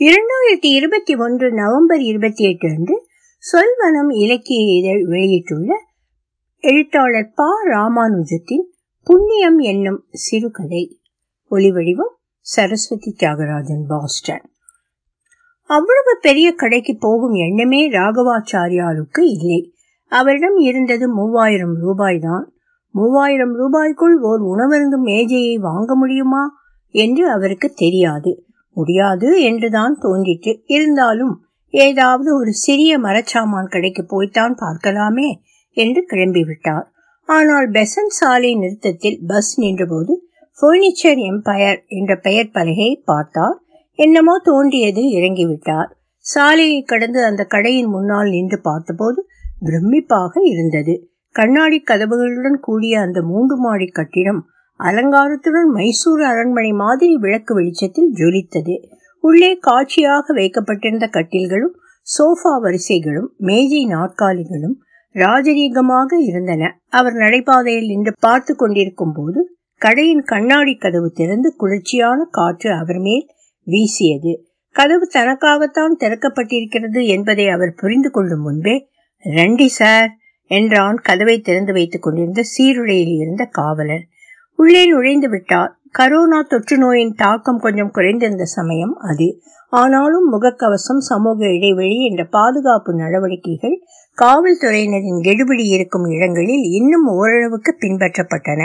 இரண்டாயிரத்தி இருபத்தி ஒன்று நவம்பர் இருபத்தி எட்டு அன்று சொல்வனம் இலக்கிய இதழ் வெளியிட்டுள்ள எழுத்தாளர் ப. ராமானுஜத்தின் புண்ணியம் என்னும் சிறுகதை. ஒளிவடிவம் சரஸ்வதி தியாகராஜன் பாஸ்டன். அவ்வளவு பெரிய கடைக்கு போகும் எண்ணமே ராகவாச்சாரியாருக்கு இல்லை. அவரிடம் இருந்தது மூவாயிரம் ரூபாய் தான். மூவாயிரம் ரூபாய்க்குள் ஓர் உணவருந்தும் மேஜையை வாங்க முடியுமா? என்று அவருக்கு தெரியாது. முடியாது என்றுதான் தோன்றிற்று. இருந்தாலும் ஏதாவது ஒரு சிறிய மரச்சாமான் கடைக்கு போய்த்தான் பார்க்கலாமே என்று கிளம்பிவிட்டார். ஆனால் பெசன் சாலை நிறுத்தத்தில் பஸ் நின்றபோது பர்னிச்சர் எம்பயர் என்ற பெயர் பலகையை பார்த்தார். என்னமோ தோன்றியது இறங்கிவிட்டார். சாலையை கடந்து அந்த கடையின் முன்னால் நின்று பார்த்தபோது பிரமிப்பாக இருந்தது. கண்ணாடி கதவுகளுடன் கூடிய அந்த மூன்று மாடி கட்டிடம் அலங்காரத்துடன் மைசூர் அரண்மனை மாதிரி விளக்கு வெளிச்சத்தில் ஜொலித்தது. உள்ளே காட்சியாக வைக்கப்பட்டிருந்த கட்டில்களும் சோஃபா வரிசைகளும் மேஜை நாற்காலிகளும் ராஜரீகமாக இருந்தன. அவர் நடைபாதையில் நின்று பார்த்து கொண்டிருக்கும் போது கடையின் கண்ணாடி கதவு திறந்து குளிர்ச்சியான காற்று அவர் மேல் வீசியது. கதவு தனக்காகத்தான் திறக்கப்பட்டிருக்கிறது என்பதை அவர் புரிந்து கொள்ளும் முன்பே ரண்டி சார் என்றான் கதவை திறந்து வைத்துக் கொண்டிருந்த சீருடையில் இருந்த காவலர். உள்ளே நுழைந்து விட்டார் கரோனா தொற்று நோயின் தாக்கம் கொஞ்சம் குறைந்திருந்த சமயம் அது. ஆனாலும் முகக்கவசம் சமூக இடைவெளி என்ற பாதுகாப்பு நடவடிக்கைகள் காவல்துறையினரின் கெடுபிடி இருக்கும் இடங்களில் இன்னும் ஓரளவுக்கு பின்பற்றப்பட்டன.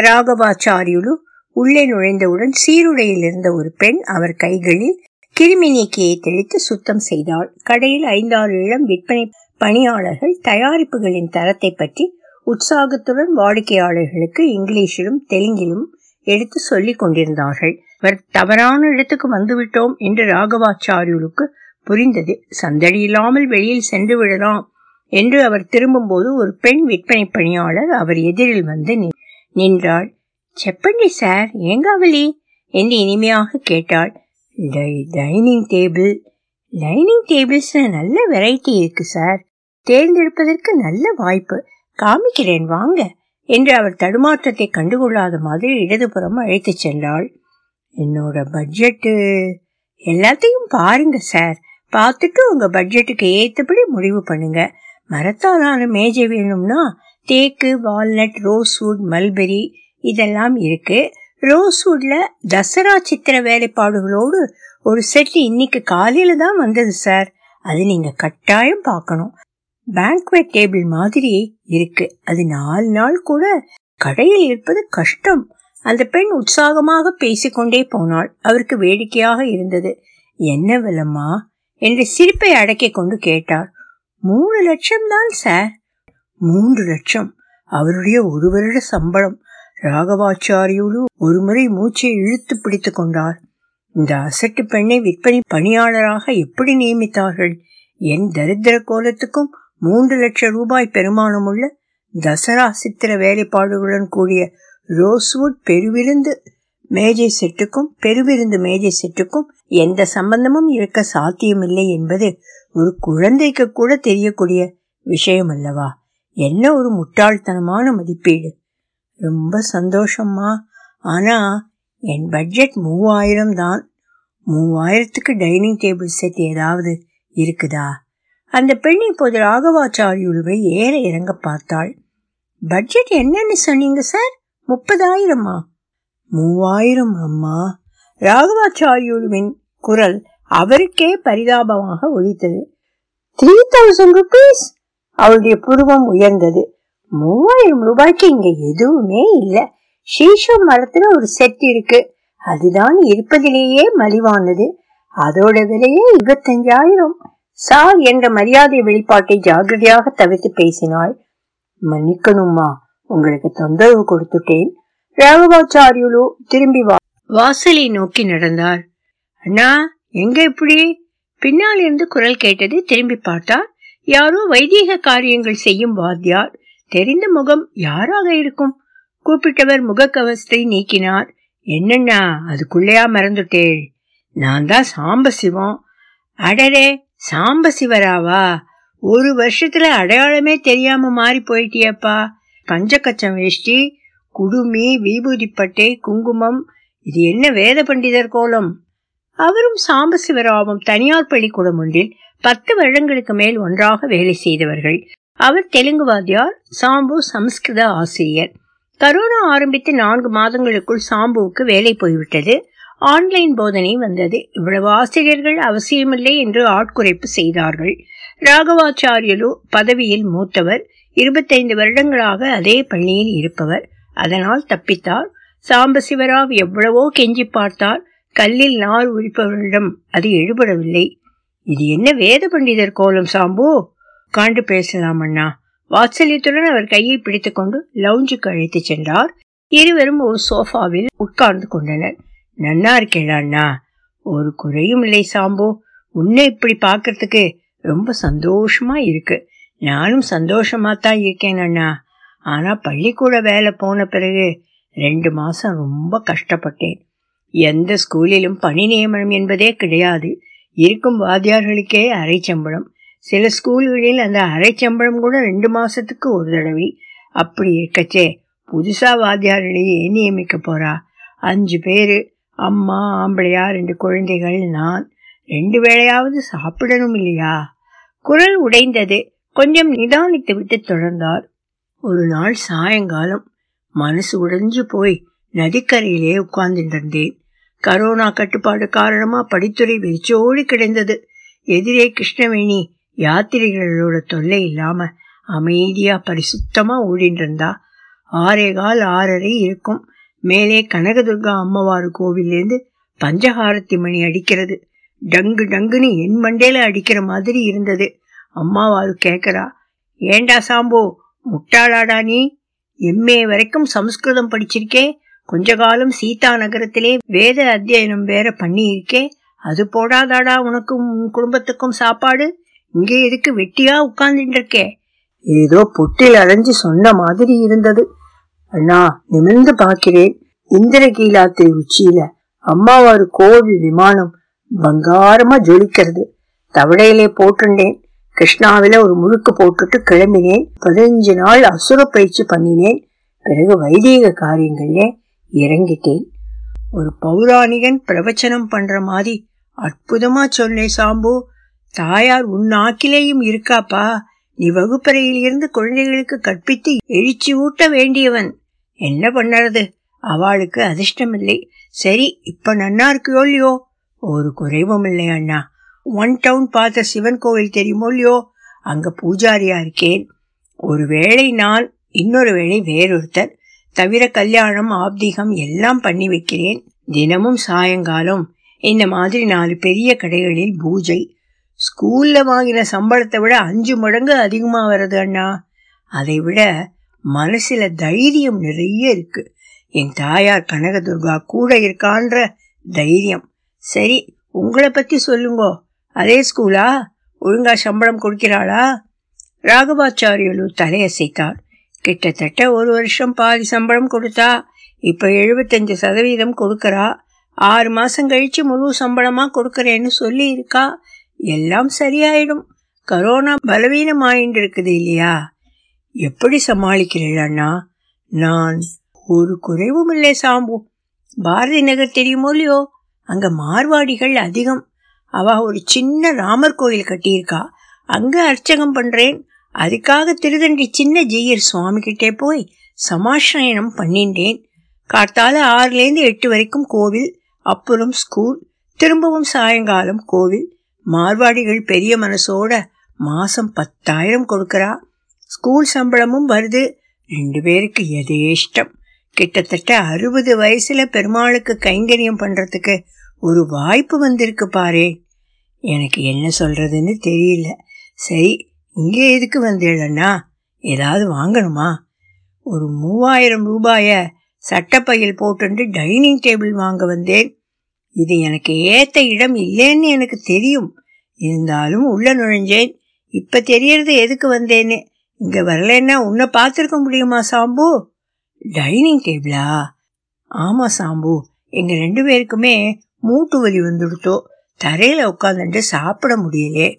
ராகவாச்சாரியுலு உள்ளே நுழைந்தவுடன் சீருடையில் இருந்த ஒரு பெண் அவர் கைகளில் கிருமி நீக்கியை தெளித்து சுத்தம் செய்தாள். கடையில் ஐந்தாறு இளம் விற்பனை பணியாளர்கள் தயாரிப்புகளின் தரத்தை பற்றி உற்சாகத்துடன் வாடிக்கையாளர்களுக்கு இங்கிலீஷிலும் தெலுங்கிலும் எடுத்து சொல்லிக் கொண்டிருந்தார்கள். அவர் தவறான இடத்துக்கு வந்துவிட்டோம் என்று ராகவாச்சாரியுலுக்கு புரிந்தது. சந்தடி இல்லாமல் வெளியில் சென்று விடலாம் என்று அவர் திரும்பும்போது ஒரு பெண் விற்பனை பணியாளர் அவர் எதிரில் வந்து நின்றாள். செப்பண்டி சார் ஏங்காவலி என்று இனிமையாக கேட்டாள். Dining table. டைனிங் டேபிள்ஸ்ல நல்ல வெரைட்டி இருக்கு சார். தேர்ந்தெடுப்பதற்கு நல்ல வாய்ப்பு. காமிக்கிறேன் வாங்க என்று அவர் தடுமாற்றத்தை கண்டுகொள்ளாத மாதிரி இடதுபுறம் அழைத்து சென்றாள். என்னோட பட்ஜெட்டு எல்லாத்தையும் பாருங்க சார் பார்த்துட்டு உங்க பட்ஜெட்டுக்கு ஏத்தபடி முடிவு பண்ணுங்க. மரத்தாலான மேஜை வேணும்னா தேக்கு வால்நட் ரோஸ்வுட் மல்பெரி இதெல்லாம் இருக்கு. ரோஸ்வுட்ல தசரா சித்திர வேலைப்பாடுகளோடு ஒரு செட் இன்னைக்கு காலையில தான் வந்தது சார் அது நீங்க கட்டாயம் பார்க்கணும். பேங்க்வெட் டேபிள் மாதிரி இருக்கு. அது நாலு நாள் கூட கடையில் இருப்பது கஷ்டம். அந்த பெண் உற்சாகமாக பேசிக்கொண்டே போனாள். அவருக்கு வேடிக்கையாக இருந்தது. என்ன விலம்மா? என்று சிரிப்பை அடக்கி கொண்டு கேட்டார். மூணு லட்சம் தான் சார். மூன்று லட்சம்? அவருடைய ஒரு வருட சம்பளம். ராகவாச்சாரியோடு ஒரு முறை மூச்சை இழுத்து பிடித்து கொண்டார். இந்த அசட்டு பெண்ணை விற்பனை பணியாளராக எப்படி நியமித்தார்கள்? என் தரித்திர கோலத்துக்கும் மூன்று லட்சம் ரூபாய் பெருமானமுள்ள தசரா சித்திர வேலைப்பாடுகளுடன் கூடிய ரோஸ்வுட் பெருவிருந்து மேஜை செட்டுக்கும் பெருவிருந்து மேஜை செட்டுக்கும் எந்த சம்பந்தமும் இருக்க சாத்தியமில்லை என்பது ஒரு குழந்தைக்கு கூட தெரியக்கூடிய விஷயம் அல்லவா என்ன ஒரு முட்டாள்தனமான மதிப்பீடு. ரொம்ப சந்தோஷம்மா. ஆனா என் பட்ஜெட் மூவாயிரம் தான். மூவாயிரத்துக்கு டைனிங் டேபிள் செட் ஏதாவது இருக்குதா? அந்த பெண் இப்போது ராகவாச்சாரியுழுவை ஏற இறங்க பார்த்தாள். பட்ஜெட் என்னன்னு சொன்னீங்க சார்? முப்பதாயிரமா? மூவாயிரம் அம்மா. ராகவாச்சாரியுழுவின் குரல் அவருக்கே பரிதாபமாக ஒழித்தது த்ரீ தௌசண்ட் ருபீஸ் அவளுடைய புருவம் உயர்ந்தது. மூவாயிரம் ரூபாய்க்கு இங்க எதுவுமே இல்ல. சீஷம் மரத்துல ஒரு செட் இருக்கு. அதுதான் இருப்பதிலேயே மலிவானது. அதோட விலையே இருபத்தஞ்சாயிரம். சார் என்ற மரியாதை வெளிப்பாட்டை ஜாகிரதையாக தவிர்த்து பேசினாள். மன்னிக்கணுமா உங்களுக்கு தொந்தரவு கொடுத்துட்டேன். ராகவாச்சாரியுலு திரும்பி வாசலை நோக்கி நடந்தார் அண்ணா எங்க இப்படி? பின்னால் இருந்து குரல் கேட்டது திரும்பி பார்த்தார் யாரோ வைதீக காரியங்கள் செய்யும் வாத்தியார். தெரிந்த முகம் யாராக இருக்கும்? கூப்பிட்டவர் முகக்கவசத்தை நீக்கினார். என்னண்ணா அதுக்குள்ளையா மறந்துட்டேள்? நான் தான் சாம்ப சிவம் அடரே சாம்ப சிவராவா? ஒரு வருஷத்துல அடையாளமே தெரியாம மாறி போயிட்டியப்பா. பஞ்சக்கச்சம் வேஷ்டி குடுமி விபூதிப்பட்டை குங்குமம். இது என்ன வேத பண்டிதர் கோலம்? அவரும் சாம்பசிவராவும் தனியார் பள்ளிக்கூடம் ஒன்றில் பத்து வருடங்களுக்கு மேல் ஒன்றாக வேலை செய்தவர்கள். அவர் தெலுங்கு வாத்தியார் சாம்பு சமஸ்கிருத ஆசிரியர். கரோனா ஆரம்பித்து நான்கு மாதங்களுக்குள் சாம்புவுக்கு வேலை போய்விட்டது. ஆன்லைன் போதனை வந்தது. இவ்வளவு ஆசிரியர்கள் அவசியமில்லை என்று ஆட்குறைப்பு செய்தார்கள். ராகவாச்சாரியலு பதவியில் மூத்தவர். இருபத்தைந்து வருடங்களாக அதே பள்ளியில் இருப்பவர். அதனால் தப்பித்தார். சாம்பசிவராவ் எவ்வளவோ கெஞ்சி பார்த்தார். கல்லில் நார் உரிப்பவரிடம் அது எழுபடவில்லை. இது என்ன வேத பண்டிதர் கோலம் சாம்பு? உட்காண்டு பேசலாம் அண்ணா. வாத்சல்யத்துடன் அவர் கையை பிடித்துக்கொண்டு லவுஞ்சுக்கு அழைத்துச் சென்றார். இருவரும் ஒரு சோஃபாவில் உட்கார்ந்து கொண்டனர். நன்னா இருக்கேடா அண்ணா. ஒரு குறையும் இல்லை சாம்பு. உன்னை இப்படி பார்க்கறதுக்கு ரொம்ப சந்தோஷமா இருக்கு. நானும் சந்தோஷமா தான் இருக்கேன் அண்ணா. ஆனா பள்ளிக்கூட வேலை போன பிறகு ரெண்டு மாசம் ரொம்ப கஷ்டப்பட்டேன். எந்த ஸ்கூலிலும் பணி நியமனம் என்பதே கிடையாது. இருக்கும் வாத்தியார்களுக்கே அரை சம்பளம் சில ஸ்கூல்களில் அந்த அரை சம்பளம் கூட ரெண்டு மாசத்துக்கு ஒரு தடவை. அப்படி இருக்கச்சே புதுசா வாத்தியார்களையே நியமிக்க போறா. அஞ்சு பேரு அம்மா ஆம்பளையா ரெண்டு குழந்தைகள் நான் ரெண்டு வேளையாவது சாப்பிடணும் இல்லையா? குரல் உடைந்தது. கொஞ்சம் நிதானித்து விட்டு தொடர்ந்தார். ஒரு நாள் சாயங்காலம் மனசு உடைஞ்சு போய் நதிக்கரையிலே உட்கார்ந்துட்டு கரோனா கட்டுப்பாடு காரணமா படித்துறை வெறிச்சோடி கிடந்தது. எதிரே கிருஷ்ணவேணி யாத்திரிகளோட தொல்லை இல்லாம அமைதியா பரிசுத்தமா ஓடிட்டு இருந்தா ஆறே கால் ஆறரை இருக்கும். மேலே கனகதுர்கா அம்மவாறு கோவிலேருந்து பஞ்சகாரத்தி மணி அடிக்கிறது. டங்கு டங்குன்னு என் மண்டேல அடிக்கிற மாதிரி இருந்தது. அம்மாவாரு கேக்குறா ஏண்டா சாம்போ முட்டாளாடா நீ? எம்ஏ வரைக்கும் சம்ஸ்கிருதம் படிச்சிருக்கே. கொஞ்ச காலம் சீதா நகரத்திலே வேத அத்தியனம் வேற பண்ணி இருக்கே அது போடாதாடா உனக்கும் உன் குடும்பத்துக்கும் சாப்பாடு? இங்கே எதுக்கு வெட்டியா உட்கார்ந்துட்டு இருக்கே? ஏதோ பொட்டில் அடைஞ்சு சொன்ன மாதிரி இருந்தது. அண்ணா நிமிர்ந்து பார்க்கிறேன். இந்திரகீலாத்திரி உச்சியில அம்மாவாரு கோவில் விமானம் பங்காரமா ஜொலிக்கிறது. தவடையிலே போட்டுண்டேன் கிருஷ்ணாவில ஒரு முழுக்கு போட்டுட்டு கிளம்பினேன். பதினஞ்சு நாள் அசுர பயிற்சி பண்ணினேன். பிறகு வைதீக காரியங்கள்ல இறங்கிட்டேன். ஒரு பௌராணிகன் பிரவச்சனம் பண்ற மாதிரி அற்புதமா சொன்னேன் சாம்பு. தாயார் உன் நாக்கிலேயும் இருக்காப்பா. நீ வகுப்பறையில் இருந்து குழந்தைகளுக்கு கற்பித்து எழுச்சி ஊட்ட வேண்டியவன். என்ன பண்ணறது? அவளுக்கு அதிர்ஷ்டமில்லை. சரி இப்ப நன்னா இருக்கியோ இல்லையோ? ஒரு குறைவும் இல்லை அண்ணா. ஒன் டவுன் பார்த்த சிவன் கோவில் தெரியுமோ இல்லையோ? அங்க பூஜாரியா இருக்கேன். ஒருவேளை நான் இன்னொரு வேளை வேறொருத்தர். தவிர கல்யாணம் ஆப்தீகம் எல்லாம் பண்ணி வைக்கிறேன். தினமும் சாயங்காலம். இந்த மாதிரி நாலு பெரிய கடைகளில் பூஜை. ஸ்கூல்ல வாங்கின சம்பளத்தை விட அஞ்சு மடங்கு அதிகமாக வருது அண்ணா. அதை விட மனசுல தைரியம் நிறைய இருக்கு. என் தாயார் கனகதுர்கா கூட இருக்கான்ற தைரியம். சரி உங்களை பத்தி சொல்லுங்கோ. அதே ஸ்கூலா? ஒழுங்கா சம்பளம் கொடுக்கிறாளா? ராகவாச்சாரியலு தலையசைத்தார். கிட்டத்தட்ட ஒரு வருஷம் பாதி சம்பளம் கொடுத்தா இப்ப எழுபத்தஞ்சு சதவீதம் கொடுக்கறா. ஆறு மாசம் கழிச்சு முழு சம்பளமா கொடுக்கறேன்னு சொல்லி இருக்கா எல்லாம் சரியாயிடும். கரோனா பலவீனமாயின்னு இருக்குது இல்லையா? எப்படி சமாளிக்கிறீள் அண்ணா நான் ஒரு குறைவும் இல்லை சாம்பு. பாரதி நகர் தெரியுமோ இல்லையோ? அங்க மார்வாடிகள் அதிகம். அவ ஒரு சின்ன ராமர் கோயில் கட்டியிருக்கா. அங்க அர்ச்சகம் பண்றேன். அதுக்காக திருதண்டி சின்ன ஜெயர் சுவாமி கிட்டே போய் சமாஷயனம் பண்ணின்றேன். கார்த்தால ஆறுலேருந்து எட்டு வரைக்கும் கோவில் அப்புறம் ஸ்கூல் திரும்பவும் சாயங்காலம் கோவில். மார்வாடிகள் பெரிய மனசோட மாசம் பத்தாயிரம் கொடுக்கறா. ஸ்கூல் சம்பளமும் வருது. ரெண்டு பேருக்கு எதேஷ்டம் கிட்டத்தட்ட அறுபது வயசுல பெருமாளுக்கு கைங்கரியம் பண்றதுக்கு ஒரு வாய்ப்பு வந்திருக்கு பாரே. எனக்கு என்ன சொல்றதுன்னு தெரியல. சரி இங்கே எதுக்கு வந்தேன்னா ஏதாவது வாங்கணுமா? ஒரு மூவாயிரம் ரூபாய சட்டப்பையில் போட்டு டைனிங் டேபிள் வாங்க வந்தேன். இது எனக்கு ஏத்த இடம் இல்லைன்னு எனக்கு தெரியும். இருந்தாலும் உள்ள நுழைஞ்சேன். இப்ப தெரியறது எதுக்கு வந்தேன்னு. இங்க வரலன்னா உன்னை பார்த்துருக்க முடியுமா சாம்பு? டைனிங் டேபிளா ஆமா சாம்பு. எங்க ரெண்டு பேருக்குமே மூட்டு வலி வந்துடுத்தோ. தரையில உட்காந்துட்டு சாப்பிட முடியலே.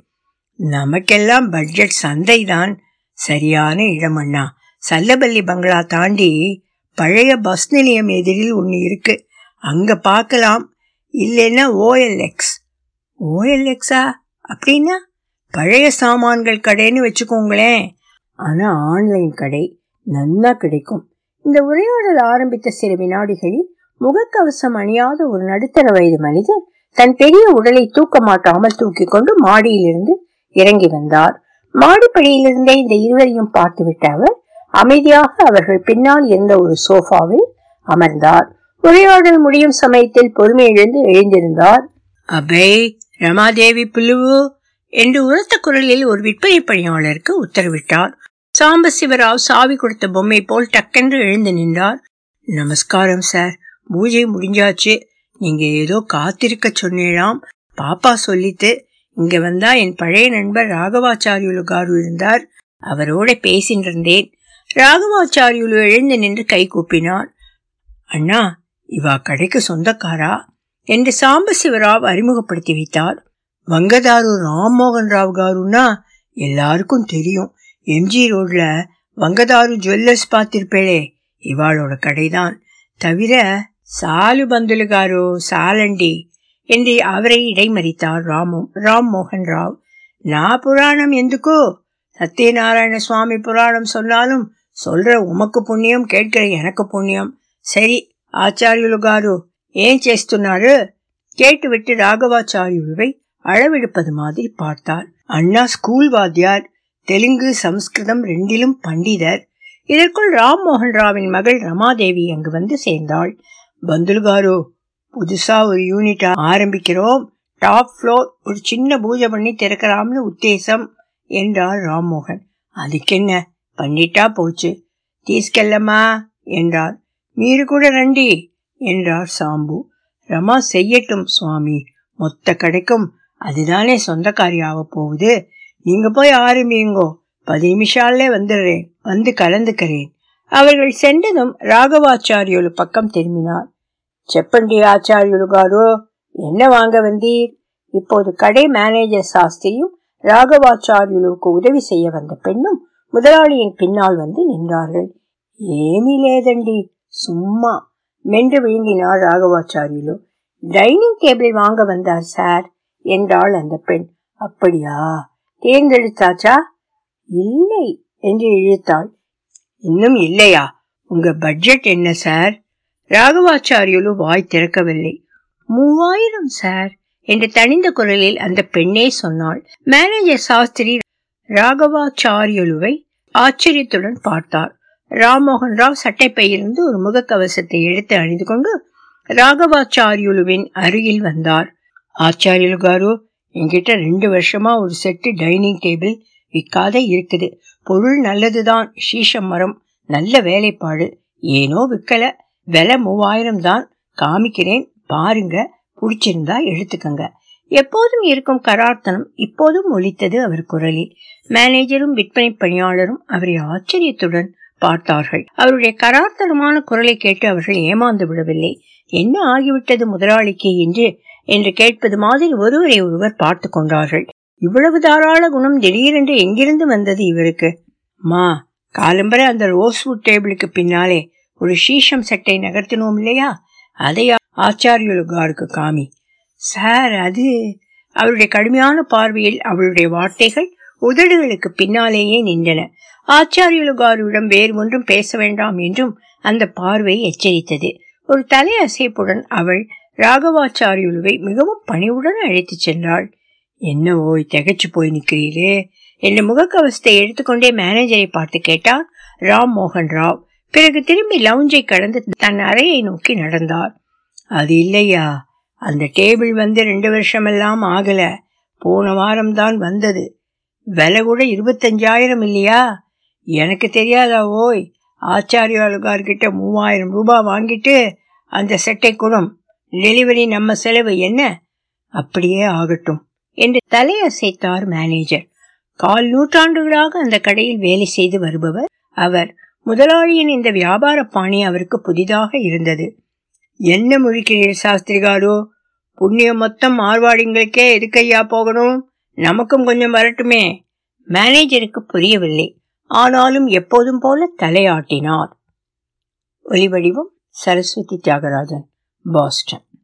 நமக்கெல்லாம் பட்ஜெட் சந்தை தான் சரியான இடம் அண்ணா. சல்லபல்லி பங்களா தாண்டி பழைய பஸ் நிலையம் எதிரில் ஒன்று இருக்கு. அங்க பார்க்கலாம். இல்லைன்னா ஓஎல்எக்ஸ் ஓஎல்எக்ஸா அப்படின்னா பழைய சாமான்கள் கடைன்னு வச்சுக்கோங்களேன். ஆனா ஆன்லைன் கடை நன்னா கிடைக்கும். இந்த உரையாடல் ஆரம்பித்த சில வினாடிகளில் முகக்கவசம் அணியாத ஒரு நடுத்தர வயது மனிதர் தன் பெரிய உடலை தூக்க மாட்டாமல் தூக்கி கொண்டு மாடியிலிருந்து இறங்கி வந்தார். மாடிப்படியிலிருந்தே இந்த இருவரையும் பார்த்துவிட்ட அவர் அமைதியாக அவர்கள் பின்னால் இருந்த ஒரு சோஃபாவில் அமர்ந்தார். உரையாடல் முடியும் சமயத்தில் பொறுமை எழுந்திருந்தார். அபே ரமாதேவி புல்லுவு என்று உரத்த குரலில் ஒரு விற்பனை பணியாளருக்கு உத்தரவிட்டார். சாம்பசிவராவ் சாவி கொடுத்த பொம்மை போல் டக்கென்று எழுந்து நின்றார். நமஸ்காரம் சார். பூஜை முடிஞ்சாச்சு. நீங்க ஏதோ காத்திருக்க சொன்னேனாம் பாப்பா சொல்லித்து இங்க வந்தா என் பழைய நண்பர் ராகவாச்சாரியுலு காரு இருந்தார். அவரோட பேசிட்டு இருந்தேன். ராகவாச்சாரியுலு எழுந்து நின்று கை கூப்பினார். அண்ணா இவா கடைக்கு சொந்தக்காரா? என்று சாம்பசிவராவ் அறிமுகப்படுத்தி வைத்தார். வங்கதாரு ராம்மோகன் ராவ் காருன்னா எல்லாருக்கும் தெரியும். எம்ஜி ரோட்ல வங்கதாரு ஜுவல்லர்ஸ் பார்த்திருப்பேளே இவாளோட கடைதான் தவிர சாலு பந்துலு காரு சாலண்டி என்று அவரை இடைமறித்தார் ராமு ராம் மோகன் ராவ் நான் புராணம் எந்துக்கோ சத்யநாராயண சுவாமி புராணம் சொன்னாலும் சொல்ற உமக்கு புண்ணியம் கேட்கிற எனக்கு புண்ணியம் சரி ఆచార్యులు గారు ఏం చేస్తున్నారు கேட்டுவிட்டு ராகவாச்சாரியுவை அளவெடுப்பது மாதிரி பார்த்தார் அண்ணா ஸ்கூல் வாத்தியார் தெலுங்கு சம்ஸ்கிருதம் ரெண்டிலும் பண்டிதர். இதற்குள் ராம் மோகன் ராவின் மகள் ரமாதேவி அங்கு வந்து சேர்ந்தாள். பந்துல்காரோ புதுசா ஒரு யூனிட் ஆரம்பிக்கிறோம். டாப் ஃப்ளோர் ஒரு சின்ன பூஜை பண்ணி திறக்கலாம்னு உத்தேசம் என்றார் ராம்மோகன் அதுக்கென்ன? பண்ணிட்டா போச்சு. தீஸ்கெல்லம்மா என்றார் மீறு கூட ரண்டி என்றார் சாம்பு. ரமா செய்யட்டும் சுவாமி. மொத்த கடைக்கும் அதுதானே சொந்தக்காரி ஆக போகுது. நீங்க போய் ஆரம்பியுங்கோ பதி நிமிஷாலே வந்துடுறேன். வந்து கலந்துக்கிறேன். அவர்கள் சென்றதும் ராகவாச்சாரியோலு பக்கம் திரும்பினார். செப்பண்டி ஆச்சாரியுலு காரோ என்ன வாங்க வந்தீர்? இப்போது கடை மேனேஜர் சாஸ்திரியும் ராகவாச்சாரியுலுக்கு உதவி செய்ய வந்த பெண்ணும் முதலாளியின் பின்னால் வந்து நின்றார்கள். ஏமி லேதண்டி சும்மா. மென்று விழுங்கினார் ராகவாச்சாரியுலு. டைனிங் டேபிள் வாங்க வந்தார் சார் என்றாள் அந்த பெண். அப்படியா? தேர்ந்தெடுத்தாச்சா? இல்லை என்று இழுத்தாள். இன்னும் இல்லையா? உங்க பட்ஜெட் என்ன சார் ராகவாச்சாரியுலு வாய் திறக்கவில்லை. மூவாயிரம் சார் என்று தனிந்த குரலில் அந்த பெண்ணே சொன்னாள். மேனேஜர் சாஸ்திரி ராகவாச்சாரியலுவை ஆச்சரியத்துடன் பார்த்தார் ராம்மோகன் ராவ் சட்டைப்பையிலிருந்து ஒரு முகக்கவசத்தை எடுத்து அணிந்து கொண்டு ராகவாச்சாரியுலுவின் அருகில் வந்தார். ஆச்சாரியலு காரு என்கிட்ட ரெண்டு வருஷமா ஒரு செட்டு டைனிங் டேபிள் விற்காத இருக்குது. பொருள் நல்லதுதான் சீஷம் மரம் நல்ல வேலைப்பாடு. ஏனோ விற்கல. விலை மூவாயிரம் தான். காமிக்கிறேன் பாருங்க. பிடிச்சிருந்தா எடுத்துக்கங்க. எப்போதும் இருக்கும் கரார்த்தனம் இப்போதும் ஒலித்தது அவர் குரலில். மேனேஜரும் விற்பனை பணியாளரும் அவரை ஆச்சரியத்துடன் பார்த்தார்கள். அவருடைய கரார்த்தனமான குரலை கேட்டு அவர்கள் ஏமாந்து விடவில்லை. என்ன ஆகிவிட்டது முதலாளிக்கு என்று என்று கேட்பது மாதிரி ஒருவரை ஒருவர் பார்த்து கொண்டார்கள். இவ்வளவு தாராள குணம் திடீரென்று எங்கிருந்து வந்தது இவருக்கு? மா காலம்பரை அந்த ரோஸ்வுட் டேபிளுக்கு பின்னாலே ஒரு சீஷம் செட்டை நகர்த்தினோம் இல்லையா? அதை ஆச்சாரியுலுகாருக்கு காமி. சார் அது அவருடைய கடுமையான பார்வையில் அவளுடைய வார்த்தைகள் உதடுகளுக்கு பின்னாலேயே நின்றன. ஆச்சாரியுலுகாரிடம் வேறு ஒன்றும் பேச வேண்டாம் என்றும் அந்த பார்வை எச்சரித்தது. ஒரு தலை அசைப்புடன் அவள் ராகவாச்சாரியுலுவை மிகவும் பணிவுடன் அழைத்துச் சென்றாள். என்ன ஓய் திகைச்சு போய் நிற்கிறீரே என்ற முகக்கவசத்தை எடுத்துக்கொண்டே மேனேஜரை பார்த்து கேட்டார் ராம் மோகன் ராவ். பிறகு திரும்பி லவுஞ்சை கடந்து தன் அறையை நோக்கி நடந்தார். அது இல்லையா? அந்த டேபிள் வந்து ரெண்டு வருஷமெல்லாம் ஆகல. போன வாரம் தான் வந்தது. விலை கூட இருபத்தஞ்சாயிரம் இல்லையா? எனக்கு தெரியாதா ஓய்? ஆச்சாரியாளுகார்கிட்ட மூவாயிரம் ரூபாய் வாங்கிட்டு அந்த செட்டை குடம். டெலிவரி நம்ம செலவு என்ன? அப்படியே ஆகட்டும் என்று தலையசைத்தார் மேனேஜர் கால் நூற்றாண்டுகளாக அந்த கடையில் வேலை செய்து வருபவர் அவர். முதலாளியின் இந்த வியாபார பாணி அவருக்கு புதிதாக இருந்தது. என்ன முழிக்கிறீர் சாஸ்திரிகாரோ? புண்ணியம் மொத்தம் மார்வாடிங்களுக்கே எதுக்கையா போகணும்? நமக்கும் கொஞ்சம் வரட்டுமே. மேனேஜருக்கு புரியவில்லை. ஆனாலும் எப்போதும் போல தலையாட்டினார். ஒலிவடிவம் சரஸ்வதி தியாகராஜன். பாஸ்டன்